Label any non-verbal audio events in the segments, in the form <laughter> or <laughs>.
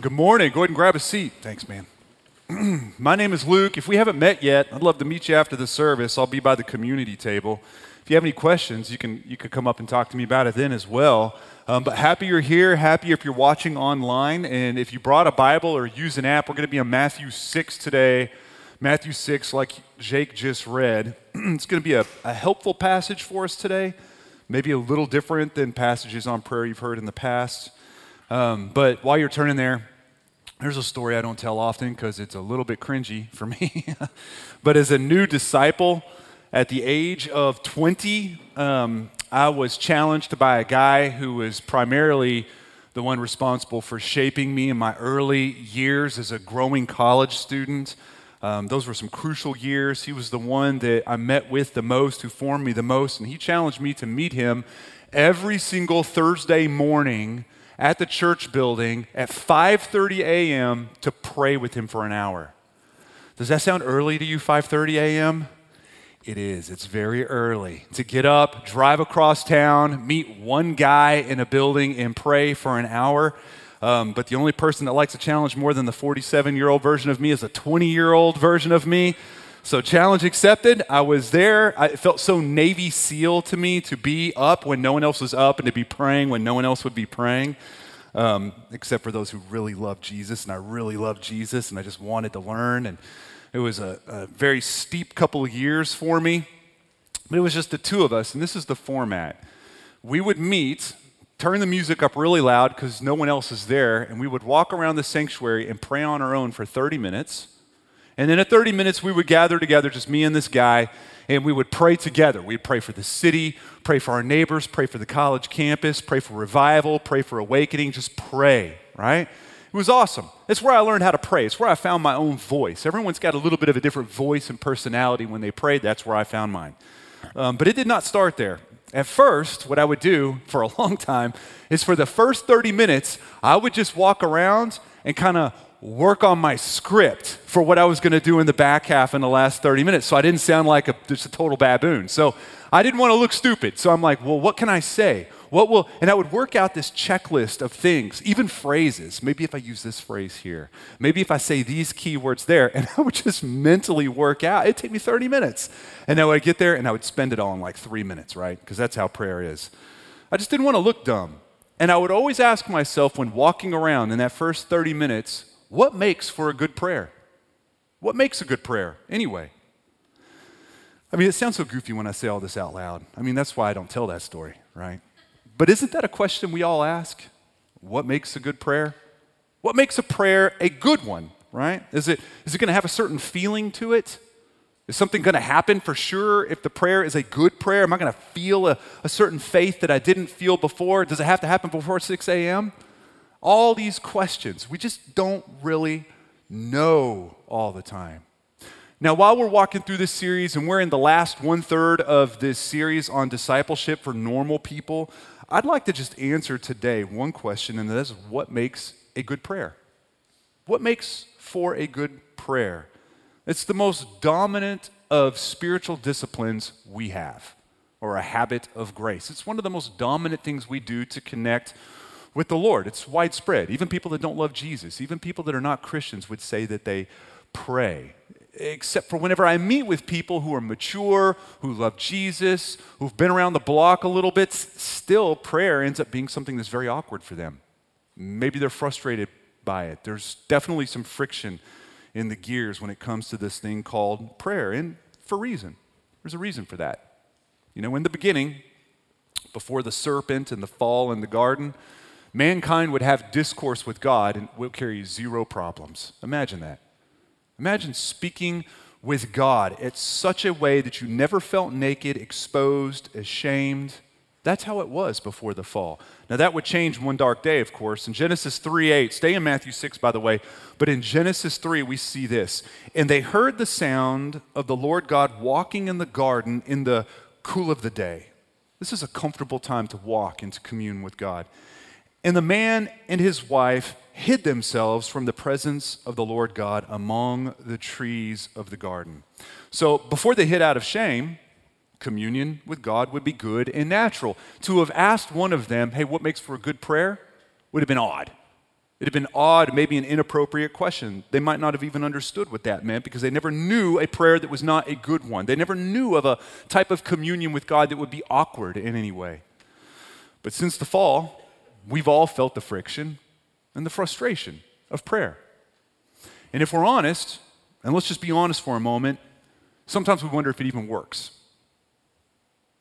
Good morning. Go ahead and grab a seat. Thanks, man. <clears throat> My name is Luke. If we haven't met yet, I'd love to meet you after the service. I'll be by the community table. If you have any questions, you can you can come up and talk to me about it then as well. Um, but happy you're here. Happy if you're watching online, and if you brought a Bible or use an app, we're going to be on Matthew six today. Matthew six, like Jake just read. <clears throat> it's going to be a, a helpful passage for us today. Maybe a little different than passages on prayer you've heard in the past. Um, but while you're turning there, there's a story I don't tell often because it's a little bit cringy for me. <laughs> but as a new disciple, at the age of 20, um, I was challenged by a guy who was primarily the one responsible for shaping me in my early years as a growing college student. Um, those were some crucial years. He was the one that I met with the most, who formed me the most, and he challenged me to meet him every single Thursday morning at the church building at 5:30 a.m. to pray with him for an hour. Does that sound early to you 5:30 a.m.? It is. It's very early to get up, drive across town, meet one guy in a building, and pray for an hour. Um, but the only person that likes a challenge more than the 47 year old version of me is a 20 year old version of me. So, challenge accepted. I was there. I, it felt so Navy SEAL to me to be up when no one else was up and to be praying when no one else would be praying, um, except for those who really love Jesus. And I really love Jesus, and I just wanted to learn. And it was a, a very steep couple of years for me, but it was just the two of us, and this is the format. We would meet, turn the music up really loud because no one else is there, and we would walk around the sanctuary and pray on our own for 30 minutes. And then at 30 minutes, we would gather together, just me and this guy, and we would pray together. We'd pray for the city, pray for our neighbors, pray for the college campus, pray for revival, pray for awakening, just pray, right? It was awesome. It's where I learned how to pray. It's where I found my own voice. Everyone's got a little bit of a different voice and personality when they pray. That's where I found mine. Um, but it did not start there. At first, what I would do for a <laughs> long time is for the first 30 minutes, I would just walk around and kind of work on my script for what I was going to do in the back half in the last 30 minutes so I didn't sound like a, just a total baboon. So I didn't want to look stupid. So I'm like, well, what can I say? What will, and I would work out this checklist of things, even phrases. Maybe if I use this phrase here, maybe if I say these keywords there, and <laughs> I would just mentally work out. It'd take me 30 minutes. And then I would get there and I would spend it all in like three minutes, right? Because that's how prayer is. I just didn't want to look dumb. And I would always ask myself when walking around in that first 30 minutes, what makes for a good prayer? What makes a good prayer anyway? I mean, it sounds so goofy when I say all this out loud. I mean, that's why I don't tell that story, right? But isn't that a question we all ask? What makes a good prayer? What makes a prayer a good one, right? Is it, is it going to have a certain feeling to it? Is something going to happen for sure if the prayer is a good prayer? Am I going to feel a, a certain faith that I didn't feel before? Does it have to happen before 6 a.m.? All these questions, we just don't really know all the time. Now, while we're walking through this series and we're in the last one third of this series on discipleship for normal people, I'd like to just answer today one question, and that is what makes a good prayer? What makes for a good prayer? It's the most dominant of spiritual disciplines we have, or a habit of grace. It's one of the most dominant things we do to connect with the Lord. It's widespread. Even people that don't love Jesus, even people that are not Christians, would say that they pray except for whenever I meet with people who are mature, who love Jesus, who've been around the block a little bit, still prayer ends up being something that's very awkward for them. Maybe they're frustrated by it. There's definitely some friction in the gears when it comes to this thing called prayer, and for reason. There's a reason for that. You know, in the beginning, before the serpent and the fall in the garden, mankind would have discourse with God and will carry zero problems. Imagine that. Imagine speaking with God in such a way that you never felt naked, exposed, ashamed. That's how it was before the fall. Now that would change one dark day, of course. In Genesis 3 8, stay in Matthew 6, by the way, but in Genesis 3, we see this. And they heard the sound of the Lord God walking in the garden in the cool of the day. This is a comfortable time to walk and to commune with God. And the man and his wife hid themselves from the presence of the Lord God among the trees of the garden. So before they hid out of shame, communion with God would be good and natural. To have asked one of them, hey, what makes for a good prayer, would have been odd. It'd have been odd, maybe an inappropriate question. They might not have even understood what that meant because they never knew a prayer that was not a good one. They never knew of a type of communion with God that would be awkward in any way. But since the fall, we've all felt the friction and the frustration of prayer. And if we're honest, and let's just be honest for a moment, sometimes we wonder if it even works.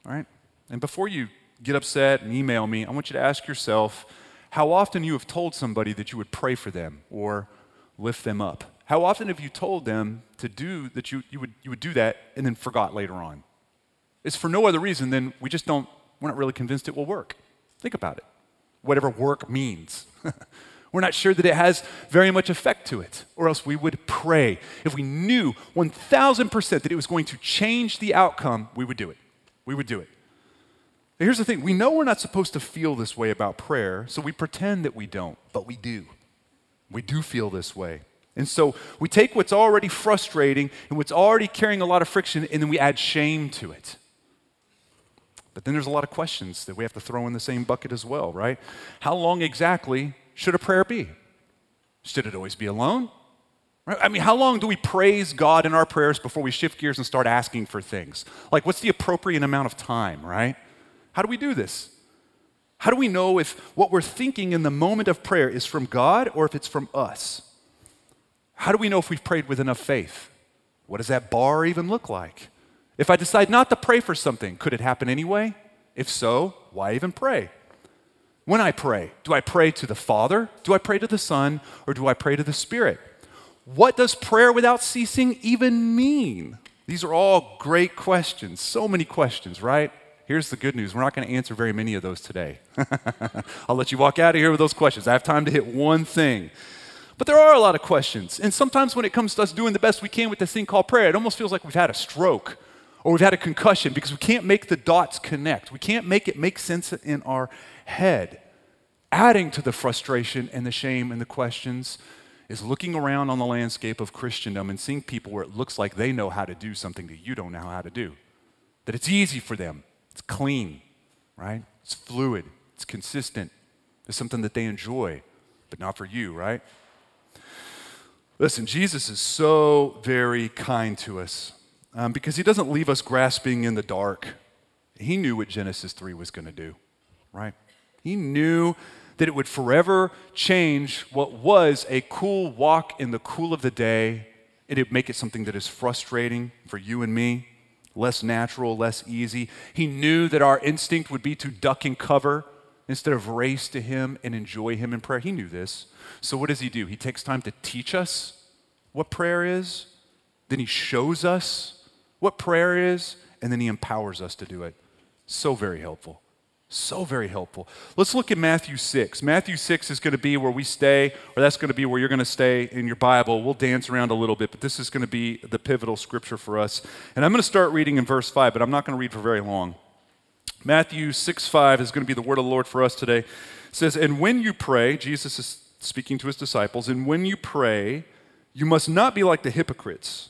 All right? And before you get upset and email me, I want you to ask yourself, how often you have told somebody that you would pray for them or lift them up? How often have you told them to do that you, you, would, you would do that and then forgot later on? It's for no other reason than we just don't, we're not really convinced it will work. Think about it. Whatever work means. <laughs> we're not sure that it has very much effect to it, or else we would pray. If we knew 1000% that it was going to change the outcome, we would do it. We would do it. Here's the thing we know we're not supposed to feel this way about prayer, so we pretend that we don't, but we do. We do feel this way. And so we take what's already frustrating and what's already carrying a lot of friction, and then we add shame to it. But then there's a lot of questions that we have to throw in the same bucket as well, right? How long exactly should a prayer be? Should it always be alone? Right? I mean, how long do we praise God in our prayers before we shift gears and start asking for things? Like, what's the appropriate amount of time, right? How do we do this? How do we know if what we're thinking in the moment of prayer is from God or if it's from us? How do we know if we've prayed with enough faith? What does that bar even look like? If I decide not to pray for something, could it happen anyway? If so, why even pray? When I pray, do I pray to the Father? Do I pray to the Son? Or do I pray to the Spirit? What does prayer without ceasing even mean? These are all great questions. So many questions, right? Here's the good news we're not going to answer very many of those today. <laughs> I'll let you walk out of here with those questions. I have time to hit one thing. But there are a lot of questions. And sometimes when it comes to us doing the best we can with this thing called prayer, it almost feels like we've had a stroke or we've had a concussion because we can't make the dots connect. We can't make it make sense in our head. Adding to the frustration and the shame and the questions is looking around on the landscape of Christendom and seeing people where it looks like they know how to do something that you don't know how to do. That it's easy for them, it's clean, right? It's fluid, it's consistent. It's something that they enjoy, but not for you, right? Listen, Jesus is so very kind to us um, because he doesn't leave us grasping in the dark. He knew what Genesis 3 was going to do, right? He knew that it would forever change what was a cool walk in the cool of the day. It'd make it something that is frustrating for you and me less natural, less easy. He knew that our instinct would be to duck and cover instead of race to Him and enjoy Him in prayer. He knew this. So, what does He do? He takes time to teach us what prayer is, then He shows us what prayer is, and then He empowers us to do it. So very helpful. So very helpful. Let's look at Matthew 6. Matthew 6 is going to be where we stay, or that's going to be where you're going to stay in your Bible. We'll dance around a little bit, but this is going to be the pivotal scripture for us. And I'm going to start reading in verse 5, but I'm not going to read for very long. Matthew 6 5 is going to be the word of the Lord for us today. It says, And when you pray, Jesus is speaking to his disciples, and when you pray, you must not be like the hypocrites,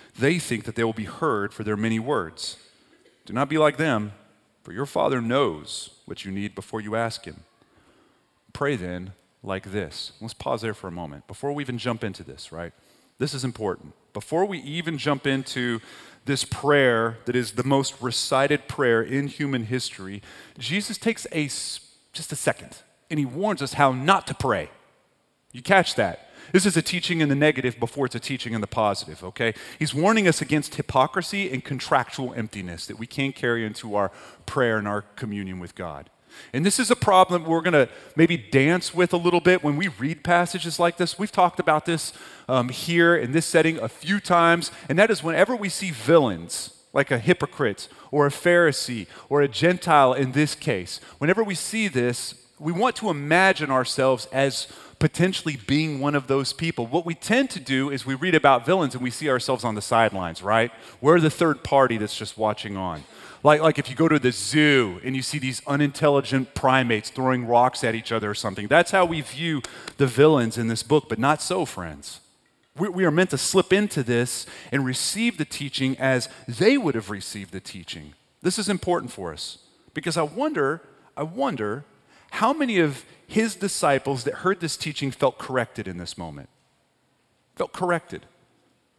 they think that they will be heard for their many words. Do not be like them, for your Father knows what you need before you ask Him. Pray then like this. Let's pause there for a moment before we even jump into this, right? This is important. Before we even jump into this prayer that is the most recited prayer in human history, Jesus takes a just a second and he warns us how not to pray. You catch that? This is a teaching in the negative before it's a teaching in the positive, okay? He's warning us against hypocrisy and contractual emptiness that we can't carry into our prayer and our communion with God. And this is a problem we're going to maybe dance with a little bit when we read passages like this. We've talked about this um, here in this setting a few times, and that is whenever we see villains, like a hypocrite or a Pharisee or a Gentile in this case, whenever we see this, we want to imagine ourselves as potentially being one of those people. What we tend to do is we read about villains and we see ourselves on the sidelines, right? We're the third party that's just watching on. Like, like if you go to the zoo and you see these unintelligent primates throwing rocks at each other or something, that's how we view the villains in this book, but not so, friends. We, we are meant to slip into this and receive the teaching as they would have received the teaching. This is important for us because I wonder, I wonder how many of his disciples that heard this teaching felt corrected in this moment? Felt corrected.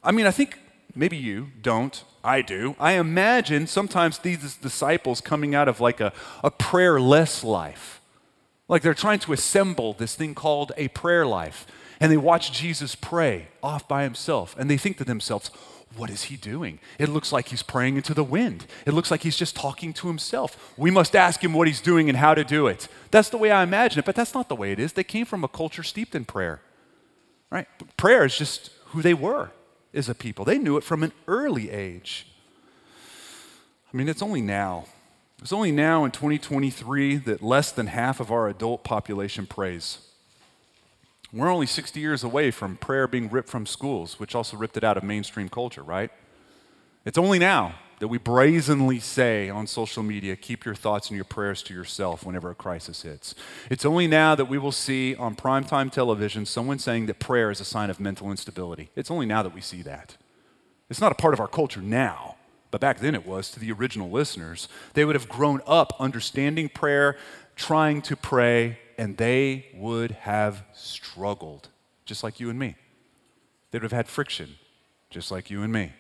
I mean, I think maybe you don't. I do. I imagine sometimes these disciples coming out of like a, a prayerless life. Like they're trying to assemble this thing called a prayer life. And they watch Jesus pray off by himself. And they think to themselves, what is he doing? It looks like he's praying into the wind. It looks like he's just talking to himself. We must ask him what he's doing and how to do it. That's the way I imagine it, but that's not the way it is. They came from a culture steeped in prayer. Right? Prayer is just who they were as a people. They knew it from an early age. I mean, it's only now. It's only now in 2023 that less than half of our adult population prays. We're only 60 years away from prayer being ripped from schools, which also ripped it out of mainstream culture, right? It's only now that we brazenly say on social media, keep your thoughts and your prayers to yourself whenever a crisis hits. It's only now that we will see on primetime television someone saying that prayer is a sign of mental instability. It's only now that we see that. It's not a part of our culture now, but back then it was to the original listeners. They would have grown up understanding prayer, trying to pray, and they would have struggled, just like you and me. They would have had friction, just like you and me,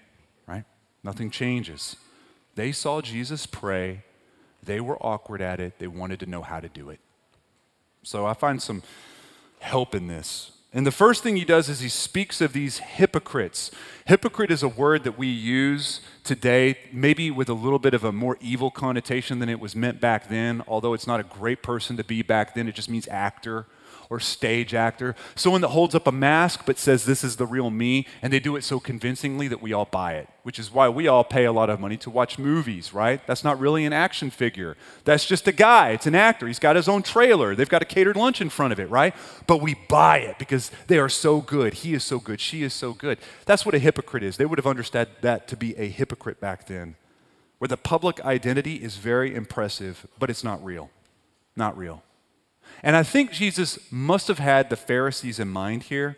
right? Nothing changes. They saw Jesus pray, they were awkward at it, they wanted to know how to do it. So I find some help in this. And the first thing he does is he speaks of these hypocrites. Hypocrite is a word that we use today, maybe with a little bit of a more evil connotation than it was meant back then, although it's not a great person to be back then. It just means actor or stage actor, someone that holds up a mask but says, This is the real me, and they do it so convincingly that we all buy it, which is why we all pay a lot of money to watch movies, right? That's not really an action figure. That's just a guy. It's an actor. He's got his own trailer. They've got a catered lunch in front of it, right? But we buy it because they are so good. He is so good. She is so good. That's what a hypocrite is. They would have understood that to be a hypocrite back then, where the public identity is very impressive, but it's not real. Not real. And I think Jesus must have had the Pharisees in mind here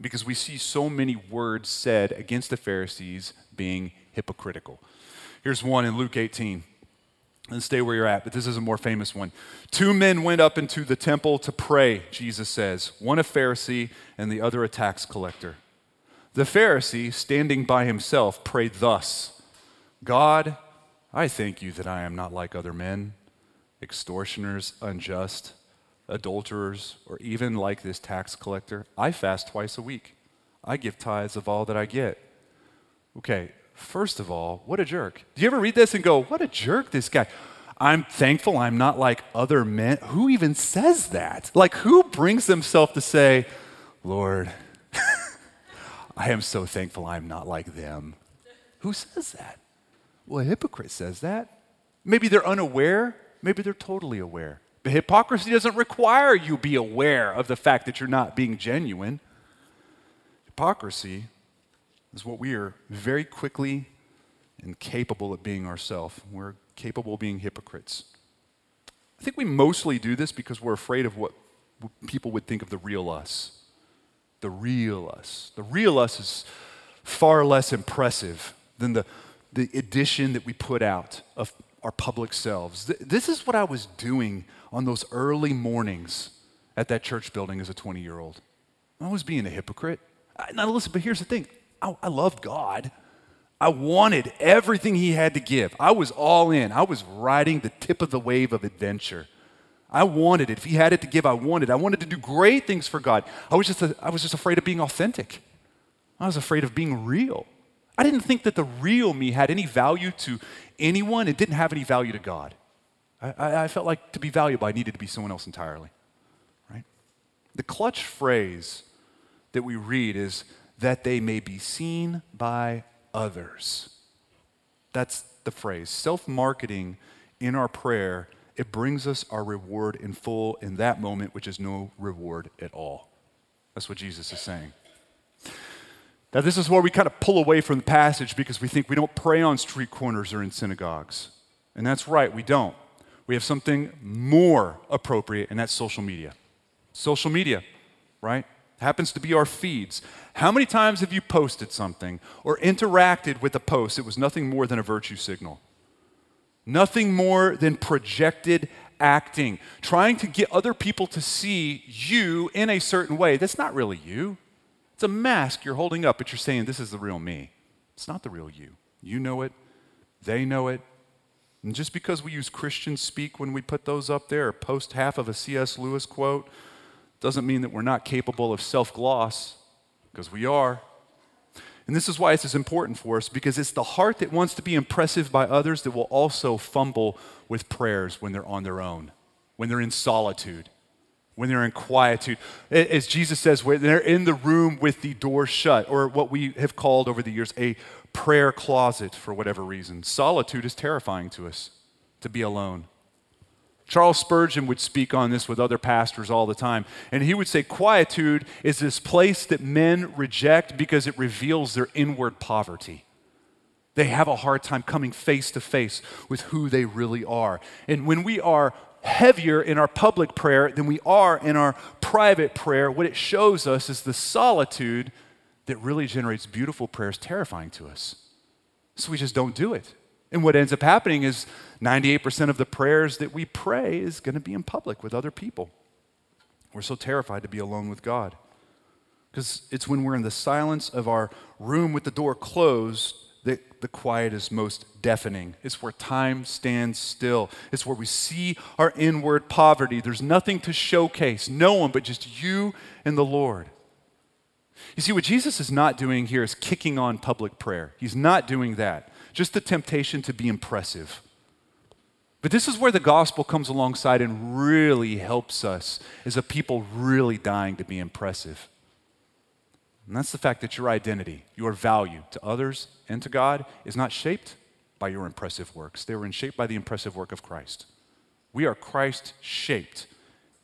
because we see so many words said against the Pharisees being hypocritical. Here's one in Luke 18. And stay where you're at, but this is a more famous one. Two men went up into the temple to pray, Jesus says, one a Pharisee and the other a tax collector. The Pharisee, standing by himself, prayed thus God, I thank you that I am not like other men, extortioners, unjust adulterers, or even like this tax collector, I fast twice a week. I give tithes of all that I get. Okay, first of all, what a jerk. Do you ever read this and go, what a jerk this guy? I'm thankful I'm not like other men. Who even says that? Like, who brings themselves to say, Lord, <laughs> I am so thankful I'm not like them? Who says that? Well, a hypocrite says that. Maybe they're unaware, maybe they're totally aware. But hypocrisy doesn't require you be aware of the fact that you're not being genuine. Hypocrisy is what we are very quickly and capable of being ourselves. We're capable of being hypocrites. I think we mostly do this because we're afraid of what people would think of the real us. The real us. The real us is far less impressive than the, the edition that we put out of our public selves. This is what I was doing on those early mornings at that church building as a 20 year old. I was being a hypocrite. Now, listen, but here's the thing I, I loved God. I wanted everything He had to give. I was all in. I was riding the tip of the wave of adventure. I wanted it. If He had it to give, I wanted. I wanted to do great things for God. I was just, a, I was just afraid of being authentic. I was afraid of being real. I didn't think that the real me had any value to anyone. It didn't have any value to God. I, I felt like to be valuable, I needed to be someone else entirely. Right? The clutch phrase that we read is that they may be seen by others. That's the phrase. Self marketing in our prayer it brings us our reward in full in that moment, which is no reward at all. That's what Jesus is saying. Now, this is where we kind of pull away from the passage because we think we don't pray on street corners or in synagogues. And that's right, we don't. We have something more appropriate, and that's social media. Social media, right? Happens to be our feeds. How many times have you posted something or interacted with a post that was nothing more than a virtue signal? Nothing more than projected acting, trying to get other people to see you in a certain way. That's not really you. It's a mask you're holding up, but you're saying, This is the real me. It's not the real you. You know it, they know it. And just because we use Christian speak when we put those up there post half of a C.S. Lewis quote doesn't mean that we're not capable of self gloss, because we are. And this is why this is important for us because it's the heart that wants to be impressive by others that will also fumble with prayers when they're on their own, when they're in solitude, when they're in quietude. As Jesus says, when they're in the room with the door shut, or what we have called over the years a prayer closet for whatever reason. Solitude is terrifying to us, to be alone. Charles Spurgeon would speak on this with other pastors all the time. And he would say, Quietude is this place that men reject because it reveals their inward poverty. They have a hard time coming face to face with who they really are. And when we are heavier in our public prayer than we are in our private prayer, what it shows us is the solitude that really generates beautiful prayers terrifying to us. So we just don't do it. And what ends up happening is 98% of the prayers that we pray is going to be in public with other people. We're so terrified to be alone with God. Because it's when we're in the silence of our room with the door closed that the quiet is most deafening. It's where time stands still. It's where we see our inward poverty. There's nothing to showcase, no one but just you and the Lord. You see, what Jesus is not doing here is kicking on public prayer. He's not doing that. Just the temptation to be impressive. But this is where the gospel comes alongside and really helps us as a people really dying to be impressive. And that's the fact that your identity, your value to others and to God is not shaped by your impressive works. They were shaped by the impressive work of Christ. We are Christ shaped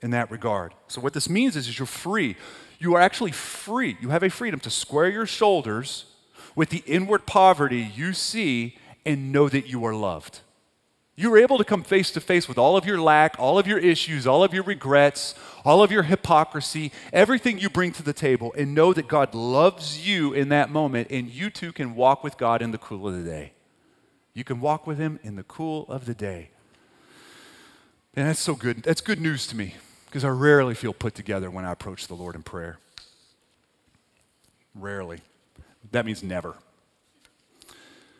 in that regard. So, what this means is, is you're free. You are actually free. You have a freedom to square your shoulders with the inward poverty you see and know that you are loved. You are able to come face to face with all of your lack, all of your issues, all of your regrets, all of your hypocrisy, everything you bring to the table, and know that God loves you in that moment, and you too can walk with God in the cool of the day. You can walk with Him in the cool of the day. And that's so good. That's good news to me because I rarely feel put together when I approach the Lord in prayer. Rarely. That means never.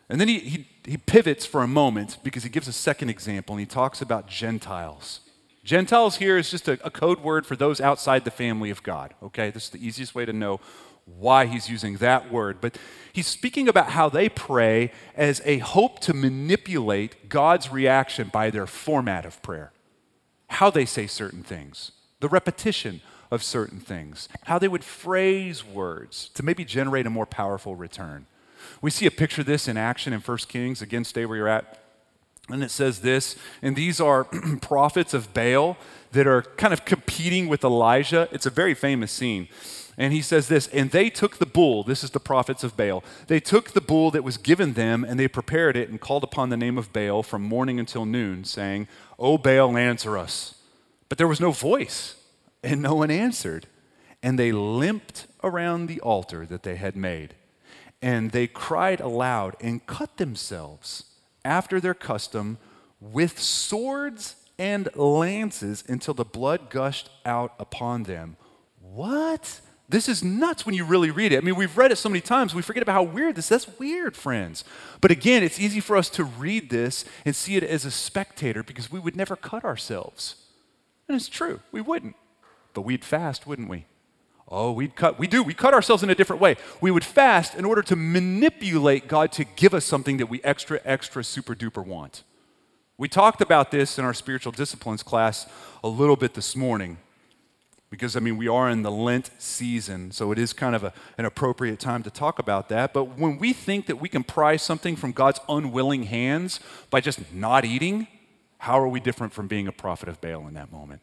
And then he, he, he, pivots for a moment because he gives a second example and he talks about Gentiles. Gentiles here is just a, a code word for those outside the family of God, okay? This is the easiest way to know why he's using that word. But he's speaking about how they pray as a hope to manipulate God's reaction by their format of prayer, how they say certain things, the repetition of certain things, how they would phrase words to maybe generate a more powerful return. We see a picture of this in action in 1 Kings. Again, stay where you're at. And it says this, and these are <clears throat> prophets of Baal that are kind of competing with Elijah. It's a very famous scene. And he says this, and they took the bull, this is the prophets of Baal. They took the bull that was given them, and they prepared it and called upon the name of Baal from morning until noon, saying, O Baal, answer us. But there was no voice. And no one answered. And they limped around the altar that they had made. And they cried aloud and cut themselves after their custom with swords and lances until the blood gushed out upon them. What? This is nuts when you really read it. I mean, we've read it so many times, we forget about how weird this is. That's weird, friends. But again, it's easy for us to read this and see it as a spectator because we would never cut ourselves. And it's true, we wouldn't. But we'd fast, wouldn't we? Oh, we'd cut, we do, we cut ourselves in a different way. We would fast in order to manipulate God to give us something that we extra, extra, super duper want. We talked about this in our spiritual disciplines class a little bit this morning because, I mean, we are in the Lent season, so it is kind of a, an appropriate time to talk about that. But when we think that we can pry something from God's unwilling hands by just not eating, How are we different from being a prophet of Baal in that moment?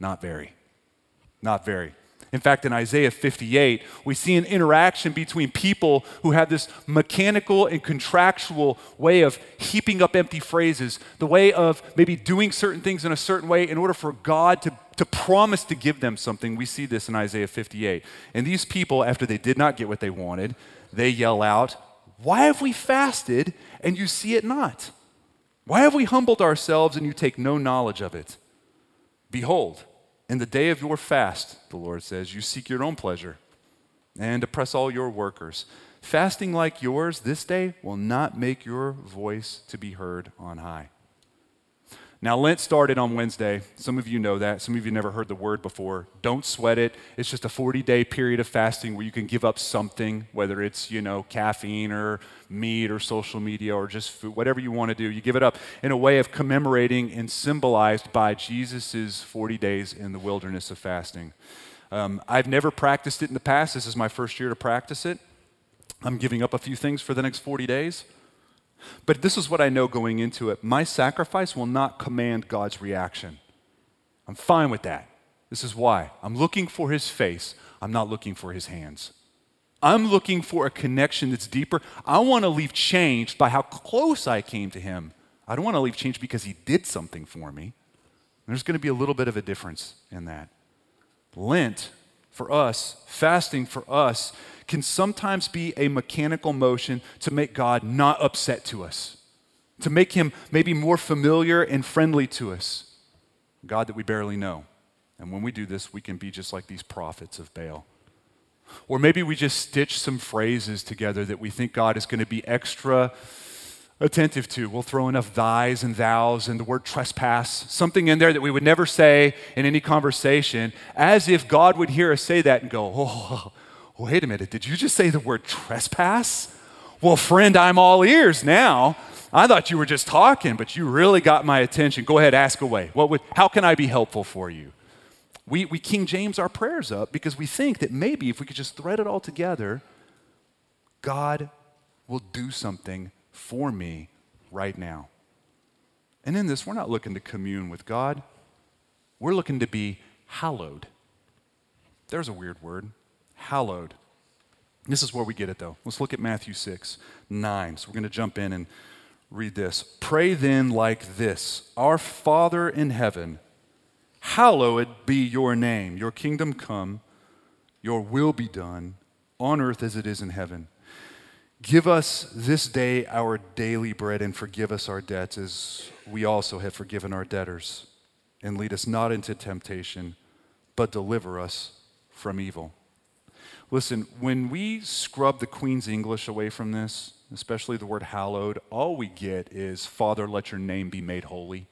Not very. Not very. In fact, in Isaiah 58, we see an interaction between people who have this mechanical and contractual way of heaping up empty phrases, the way of maybe doing certain things in a certain way in order for God to, to promise to give them something. We see this in Isaiah 58. And these people, after they did not get what they wanted, they yell out, Why have we fasted and you see it not? Why have we humbled ourselves and you take no knowledge of it? Behold, in the day of your fast, the Lord says, you seek your own pleasure and oppress all your workers. Fasting like yours this day will not make your voice to be heard on high. Now, Lent started on Wednesday. Some of you know that. Some of you never heard the word before. Don't sweat it. It's just a 40 day period of fasting where you can give up something, whether it's, you know, caffeine or meat or social media or just food, whatever you want to do. You give it up in a way of commemorating and symbolized by Jesus' 40 days in the wilderness of fasting. Um, I've never practiced it in the past. This is my first year to practice it. I'm giving up a few things for the next 40 days. But this is what I know going into it my sacrifice will not command God's reaction. I'm fine with that. This is why. I'm looking for his face, I'm not looking for his hands. I'm looking for a connection that's deeper. I want to leave changed by how close I came to him. I don't want to leave changed because he did something for me. There's going to be a little bit of a difference in that. Lent for us, fasting for us, can sometimes be a mechanical motion to make God not upset to us, to make him maybe more familiar and friendly to us. God that we barely know. And when we do this, we can be just like these prophets of Baal. Or maybe we just stitch some phrases together that we think God is going to be extra attentive to. We'll throw enough thys and thous and the word trespass, something in there that we would never say in any conversation, as if God would hear us say that and go, <laughs> oh, wait a minute, did you just say the word trespass? Well, friend, I'm all ears now. I thought you were just talking, but you really got my attention. Go ahead, ask away. What would, how can I be helpful for you? We, we King James our prayers up because we think that maybe if we could just thread it all together, God will do something for me right now. And in this, we're not looking to commune with God, we're looking to be hallowed. There's a weird word hallowed. This is where we get it, though. Let's look at Matthew 6, 9. So we're going to jump in and read this. Pray then like this Our Father in heaven, hallowed be your name. Your kingdom come, your will be done, on earth as it is in heaven. Give us this day our daily bread and forgive us our debts as we also have forgiven our debtors. And lead us not into temptation, but deliver us from evil. Listen, when we scrub the Queen's English away from this, especially the word hallowed, all we get is, Father, let your name be made holy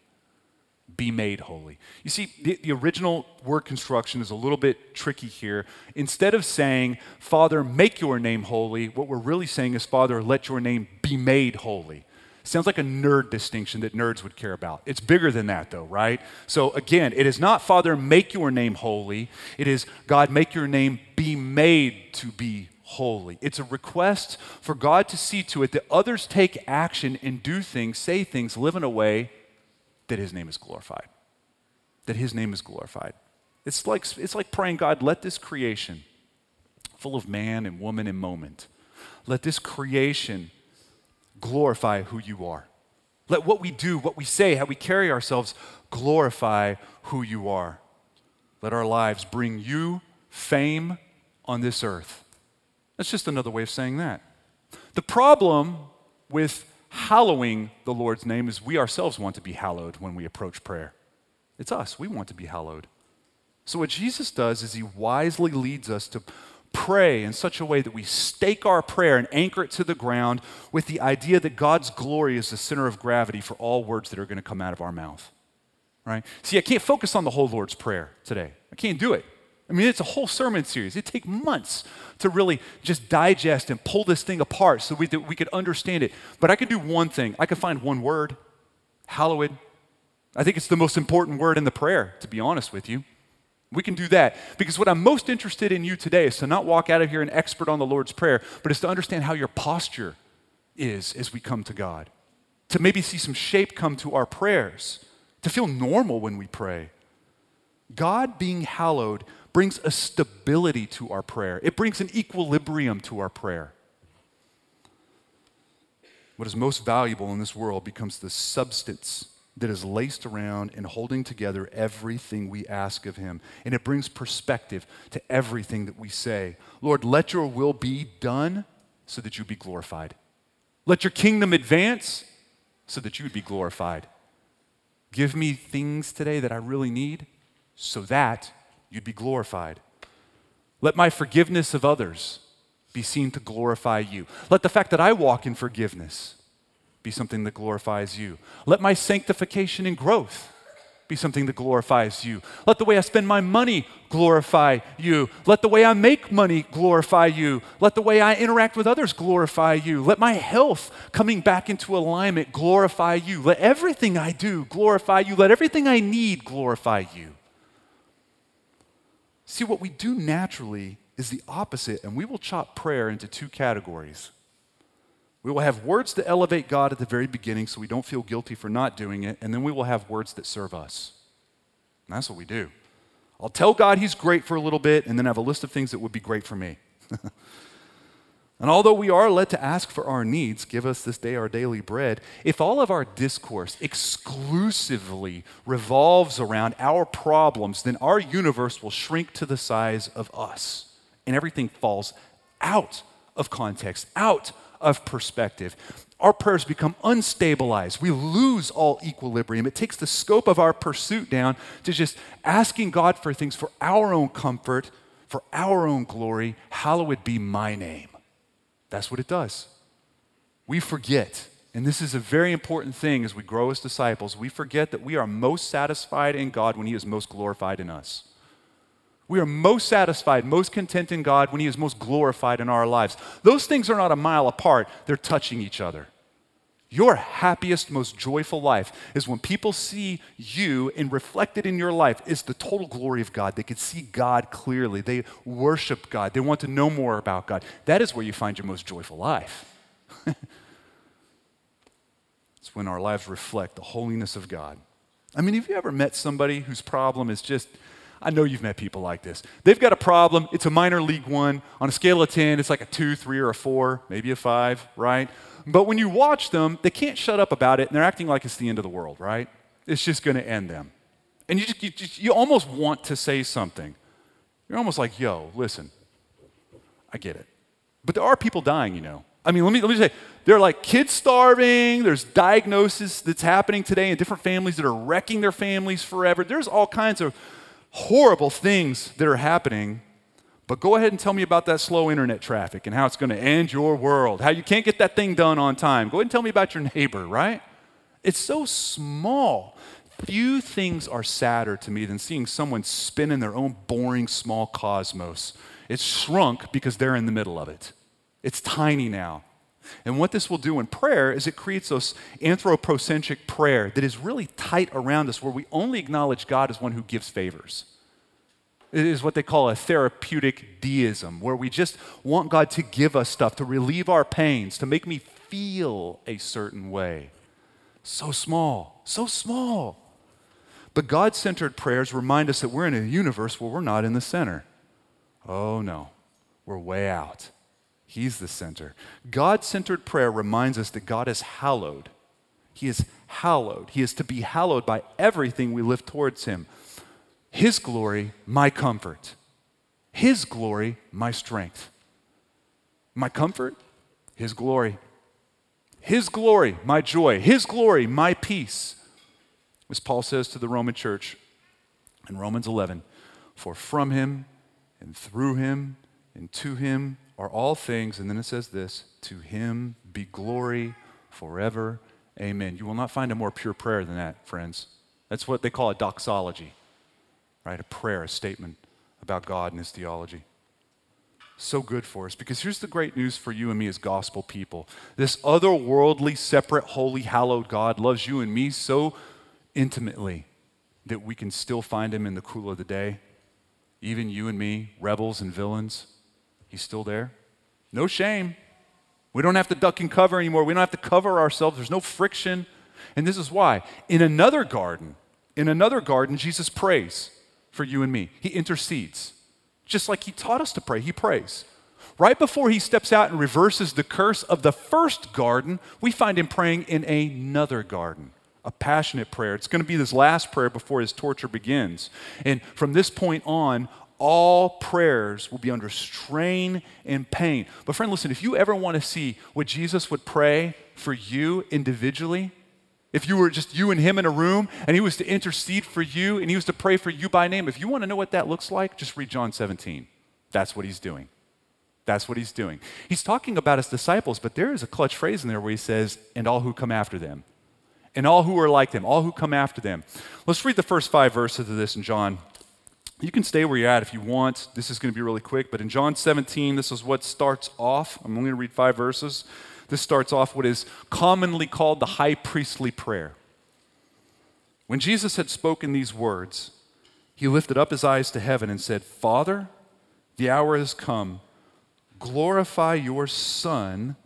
be made holy. You see, the, the, original word construction is a little bit tricky here. Instead of saying, Father, make your name holy, what we're really saying is, Father, let your name be made holy. Sounds like a nerd distinction that nerds would care about. It's bigger than that, though, right? So again, it is not, Father, make your name holy. It is, God, make your name be made to be holy. It's a request for God to see to it that others take action and do things, say things, live in a way that his name is glorified. That his name is glorified. It's like, it's like praying, God, let this creation, full of man and woman and moment, let this creation glorify who you are. Let what we do, what we say, how we carry ourselves glorify who you are. Let our lives bring you fame on this earth. That's just another way of saying that. The problem with hallowing the Lord's name is we ourselves want to be hallowed when we approach prayer. It's us. We want to be hallowed. So, what Jesus does is he wisely leads us to pray in such a way that we stake our prayer and anchor it to the ground with the idea that God's glory is the center of gravity for all words that are going to come out of our mouth. Right? See, I can't focus on the whole Lord's Prayer today. I can't do it. I mean, it's a whole sermon series. It'd take months to really just digest and pull this thing apart so we, that we could understand it. But I could do one thing. I could find one word, hallowed. I think it's the most important word in the prayer, to be honest with you. We can do that because what I'm most interested in you today is to not walk out of here an expert on the Lord's Prayer, but is to understand how your posture is as we come to God to maybe see some shape come to our prayers, to feel normal when we pray. God being hallowed brings a stability to our prayer, it brings an equilibrium to our prayer. What is most valuable in this world becomes the substance that is laced around and holding together everything we ask of Him. And it brings perspective to everything that we say. Lord, let your will be done so that you be glorified. Let your kingdom advance so that you would be glorified. Give me things today that I really need so that you'd be glorified. Let my forgiveness of others be seen to glorify you. Let the fact that I walk in forgiveness be something that glorifies you. Let my sanctification and growth be something that glorifies you. Let the way I spend my money glorify you. Let the way I make money glorify you. Let the way I interact with others glorify you. Let my health coming back into alignment glorify you. Let everything I do glorify you. Let everything I need glorify you. See, what we do naturally is the opposite, and we will chop prayer into two categories. We will have words to elevate God at the very beginning so we don't feel guilty for not doing it, and then we will have words that serve us. And that's what we do. I'll tell God He's great for a little bit, and then have a list of things that would be great for me. <laughs> and although we are led to ask for our needs, give us this day our daily bread, if all of our discourse exclusively revolves around our problems, then our universe will shrink to the size of us, and everything falls out of context, out of perspective. Our prayers become unstabilized. We lose all equilibrium. It takes the scope of our pursuit down to just asking God for things for our own comfort, for our own glory. Hallowed be my name. That's what it does. We forget, and this is a very important thing as we grow as disciples, we forget that we are most satisfied in God when He is most glorified in us. We are most satisfied, most content in God when He is most glorified in our lives. Those things are not a mile apart, they're touching each other. Your happiest, most joyful life is when people see you and reflected in your life is the total glory of God. They can see God clearly. They worship God. They want to know more about God. That is where you find your most joyful life. <laughs> it's when our lives reflect the holiness of God. I mean, have you ever met somebody whose problem is just I know you've met people like this. They've got a problem. It's a minor league one. On a scale of 10, it's like a two, three, or a four, maybe a five, right? But when you watch them, they can't shut up about it and they're acting like it's the end of the world, right? It's just going to end them. And you, just, you, just, you almost want to say something. You're almost like, yo, listen, I get it. But there are people dying, you know. I mean, let me, let me say, there are like kids starving, there's diagnosis that's happening today in different families that are wrecking their families forever. There's all kinds of horrible things that are happening. But go ahead and tell me about that slow internet traffic and how it's going to end your world, how you can't get that thing done on time. Go ahead and tell me about your neighbor, right? It's so small. Few things are sadder to me than seeing someone spin in their own boring small cosmos. It's shrunk because they're in the middle of it. It's tiny now. And what this will do in prayer is it creates this anthropocentric prayer that is really tight around us, where we only acknowledge God as one who gives favors. It is what they call a therapeutic deism, where we just want God to give us stuff, to relieve our pains, to make me feel a certain way. So small, so small. But God centered prayers remind us that we're in a universe where we're not in the center. Oh no, we're way out. He's the center. God centered prayer reminds us that God is hallowed. He is hallowed. He is to be hallowed by everything we lift towards Him. His glory, my comfort. His glory, my strength. My comfort, His glory. His glory, my joy. His glory, my peace. As Paul says to the Roman church in Romans 11, for from Him and through Him and to Him are all things, and then it says this to him be glory forever. Amen. You will not find a more pure prayer than that, friends. That's what they call a doxology, right? A prayer, a statement about God and his theology. So good for us because here's the great news for you and me as gospel people. This otherworldly, separate, holy, hallowed God loves you and me so intimately that we can still find him in the cool of the day. Even you and me, rebels and villains, He's still there. No shame. We don't have to duck and cover anymore. We don't have to cover ourselves. There's no friction. And this is why. In another garden, in another garden, Jesus prays for you and me. He intercedes. Just like he taught us to pray, he prays. Right before he steps out and reverses the curse of the first garden, we find him praying in another garden, a passionate prayer. It's going to be this last prayer before his torture begins. And from this point on, all prayers will be under strain and pain. But, friend, listen, if you ever want to see what Jesus would pray for you individually, if you were just you and him in a room and he was to intercede for you and he was to pray for you by name, if you want to know what that looks like, just read John 17. That's what he's doing. That's what he's doing. He's talking about his disciples, but there is a clutch phrase in there where he says, and all who come after them. And all who are like them, all who come after them. Let's read the first five verses of this in John. You can stay where you're at if you want. This is going to be really quick, but in John 17, this is what starts off. I'm only going to read five verses. This starts off what is commonly called the high priestly prayer. When Jesus had spoken these words, he lifted up his eyes to heaven and said, Father, the hour has come. Glorify your Son,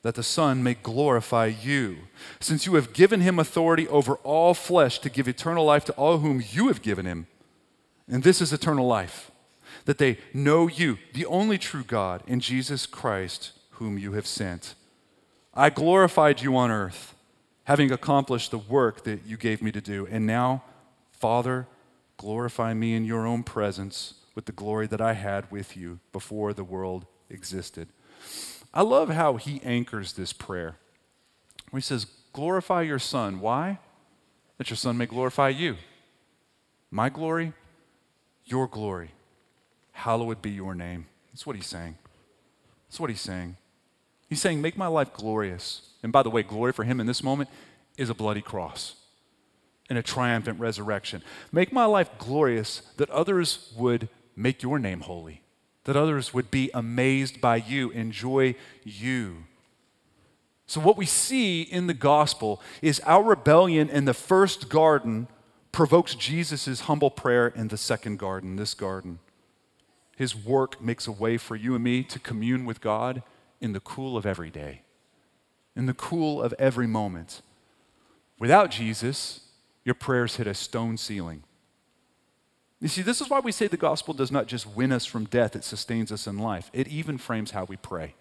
that the Son may glorify you, since you have given him authority over all flesh to give eternal life to all whom you have given him. And this is eternal life, that they know you, the only true God, and Jesus Christ, whom you have sent. I glorified you on earth, having accomplished the work that you gave me to do. And now, Father, glorify me in your own presence with the glory that I had with you before the world existed. I love how he anchors this prayer. He says, Glorify your Son. Why? That your Son may glorify you. My glory, your glory. Hallowed be your name. That's what he's saying. That's what he's saying. He's saying, Make my life glorious. And by the way, glory for him in this moment is a bloody cross and a triumphant resurrection. Make my life glorious that others would make your name holy, that others would be amazed by you, enjoy you. So, what we see in the gospel is our rebellion in the first garden provokes Jesus' humble prayer in the second garden, this garden. His work makes a way for you and me to commune with God in the cool of every day, in the cool of every moment. Without Jesus, your prayers hit a stone ceiling. You see, this is why we say the gospel does not just win us from death, it sustains us in life. It even frames how we pray,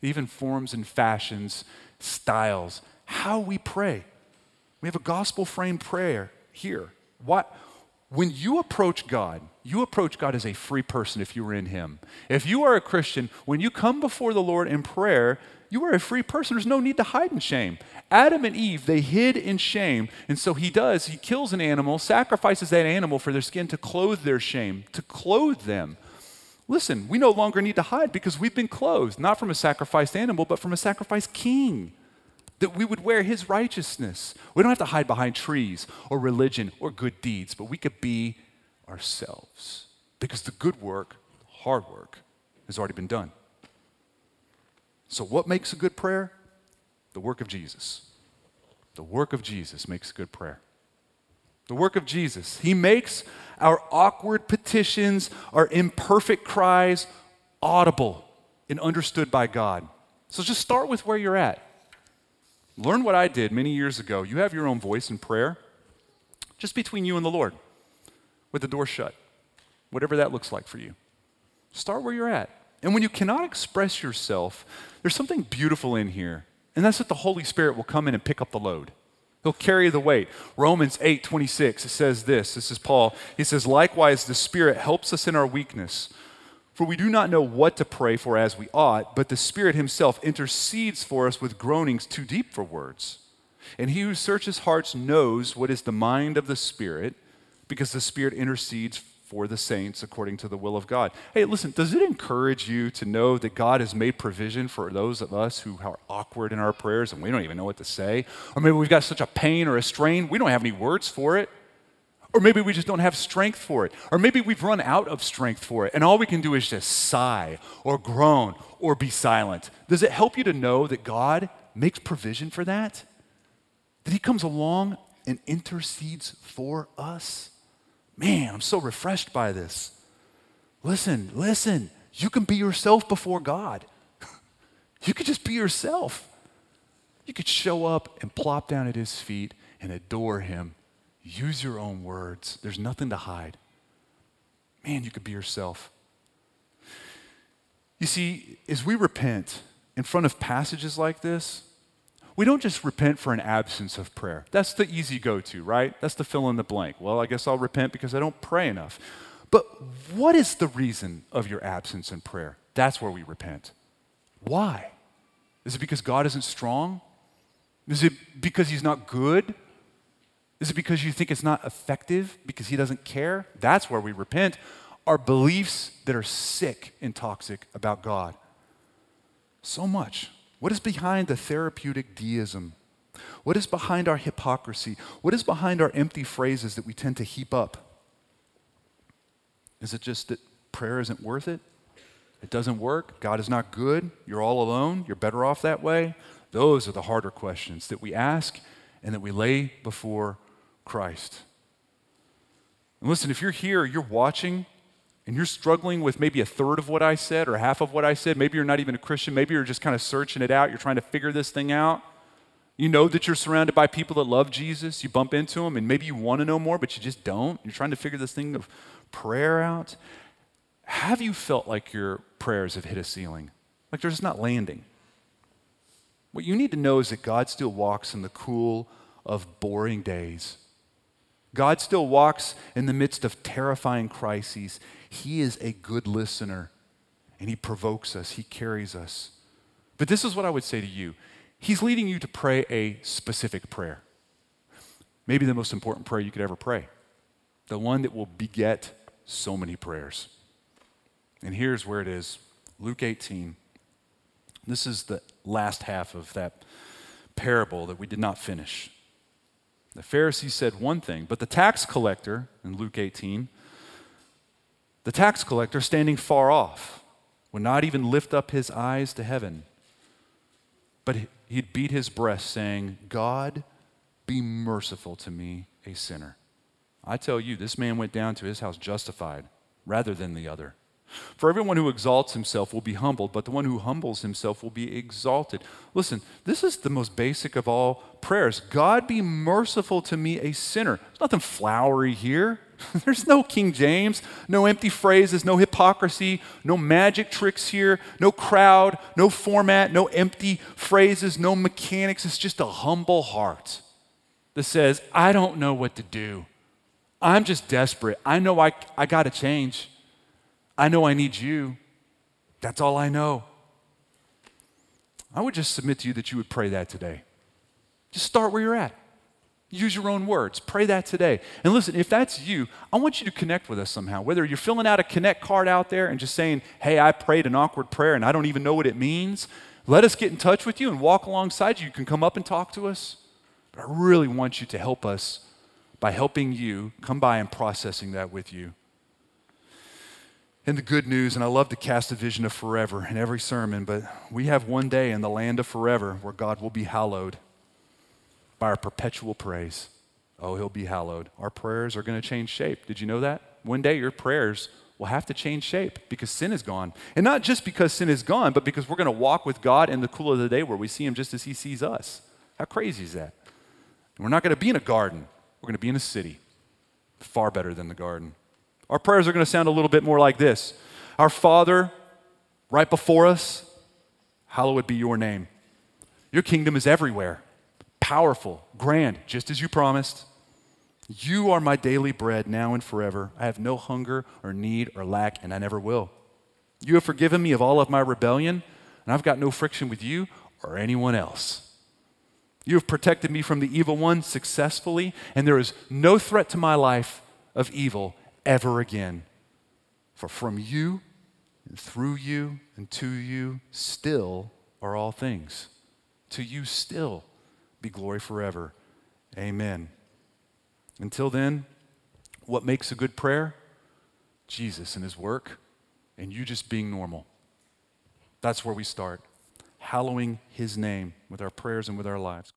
it even forms and fashions styles how we pray. We have a gospel framed prayer here. What, when you approach God, you approach God as a free person if you are in Him. If you are a Christian, when you come before the Lord in prayer, you are a free person. There's no need to hide in shame. Adam and Eve, they hid in shame. And so he does. He kills an animal, sacrifices that animal for their skin to clothe their shame, to clothe them. Listen, we no longer need to hide because we've been clothed, not from a sacrificed animal, but from a sacrificed king. That we would wear his righteousness. We don't have to hide behind trees or religion or good deeds, but we could be ourselves. Because the good work, hard work, has already been done. So, what makes a good prayer? The work of Jesus. The work of Jesus makes a good prayer. The work of Jesus. He makes our awkward petitions, our imperfect cries audible and understood by God. So just start with where you're at. Learn what I did many years ago. You have your own voice in prayer, just between you and the Lord with the door shut, whatever that looks like for you. Start where you're at. And when you cannot express yourself, there's something beautiful in here, and that's that the Holy Spirit will come in and pick up the load. He'll carry the weight. Romans 8 26, it says this. This is Paul. He says, Likewise, the Spirit helps us in our weakness. For we do not know what to pray for as we ought, but the Spirit Himself intercedes for us with groanings too deep for words. And He who searches hearts knows what is the mind of the Spirit because the Spirit intercedes for the saints according to the will of God. Hey, listen, does it encourage you to know that God has made provision for those of us who are awkward in our prayers and we don't even know what to say? Or maybe we've got such a pain or a strain, we don't have any words for it. Or maybe we just don't have strength for it. Or maybe we've run out of strength for it, and all we can do is just sigh or groan or be silent. Does it help you to know that God makes provision for that? That He comes along and intercedes for us? Man, I'm so refreshed by this. Listen, listen. You can be yourself before God. <laughs> You could just be yourself. You could show up and plop down at his feet and adore him. Use your own words. There's nothing to hide. Man, you could be yourself. You see, as we repent in front of passages like this, we don't just repent for an absence of prayer. That's the easy go to, right? That's the fill in the blank. Well, I guess I'll repent because I don't pray enough. But what is the reason of your absence in prayer? That's where we repent. Why? Is it because God isn't strong? Is it because He's not good? Is it because you think it's not effective because He doesn't care? That's where we repent. Our beliefs that are sick and toxic about God. So much. What is behind the therapeutic deism? What is behind our hypocrisy? What is behind our empty phrases that we tend to heap up? Is it just that prayer isn't worth it? It doesn't work? God is not good? You're all alone? You're better off that way? Those are the harder questions that we ask and that we lay before Christ. And listen, if you're here, you're watching, and you're struggling with maybe a third of what I said or half of what I said, maybe you're not even a Christian, maybe you're just kind of searching it out, you're trying to figure this thing out. You know that you're surrounded by people that love Jesus, you bump into them, and maybe you want to know more, but you just don't. You're trying to figure this thing of prayer out. Have you felt like your prayers have hit a ceiling? Like they're just not landing? What you need to know is that God still walks in the cool of boring days. God still walks in the midst of terrifying crises. He is a good listener and He provokes us, He carries us. But this is what I would say to you He's leading you to pray a specific prayer. Maybe the most important prayer you could ever pray, the one that will beget so many prayers. And here's where it is Luke 18. This is the last half of that parable that we did not finish. The Pharisee said one thing, but the tax collector, in Luke 18, the tax collector, standing far off, would not even lift up his eyes to heaven, but he'd beat his breast, saying, God, be merciful to me, a sinner. I tell you, this man went down to his house justified rather than the other. For everyone who exalts himself will be humbled, but the one who humbles himself will be exalted. Listen, this is the most basic of all prayers. God be merciful to me, a sinner. There's nothing flowery here. <laughs> There's no King James, no empty phrases, no hypocrisy, no magic tricks here, no crowd, no format, no empty phrases, no mechanics. It's just a humble heart that says, I don't know what to do. I'm just desperate. I know I, I got to change. I know I need you. That's all I know. I would just submit to you that you would pray that today. Just start where you're at. Use your own words. Pray that today. And listen, if that's you, I want you to connect with us somehow. Whether you're filling out a connect card out there and just saying, hey, I prayed an awkward prayer and I don't even know what it means, let us get in touch with you and walk alongside you. You can come up and talk to us. But I really want you to help us by helping you come by and processing that with you. And the good news, and I love to cast a vision of forever in every sermon, but we have one day in the land of forever where God will be hallowed by our perpetual praise. Oh, he'll be hallowed. Our prayers are going to change shape. Did you know that? One day your prayers will have to change shape because sin is gone. And not just because sin is gone, but because we're going to walk with God in the cool of the day where we see him just as he sees us. How crazy is that? And we're not going to be in a garden, we're going to be in a city. Far better than the garden. Our prayers are going to sound a little bit more like this Our Father, right before us, hallowed be your name. Your kingdom is everywhere, powerful, grand, just as you promised. You are my daily bread now and forever. I have no hunger or need or lack, and I never will. You have forgiven me of all of my rebellion, and I've got no friction with you or anyone else. You have protected me from the evil one successfully, and there is no threat to my life of evil ever again. For from you and through you and to you still are all things. To you still be glory forever. Amen. Until then, what makes a good prayer? Jesus and his work, and you just being normal. That's where we start, hallowing his name with our prayers and with our lives.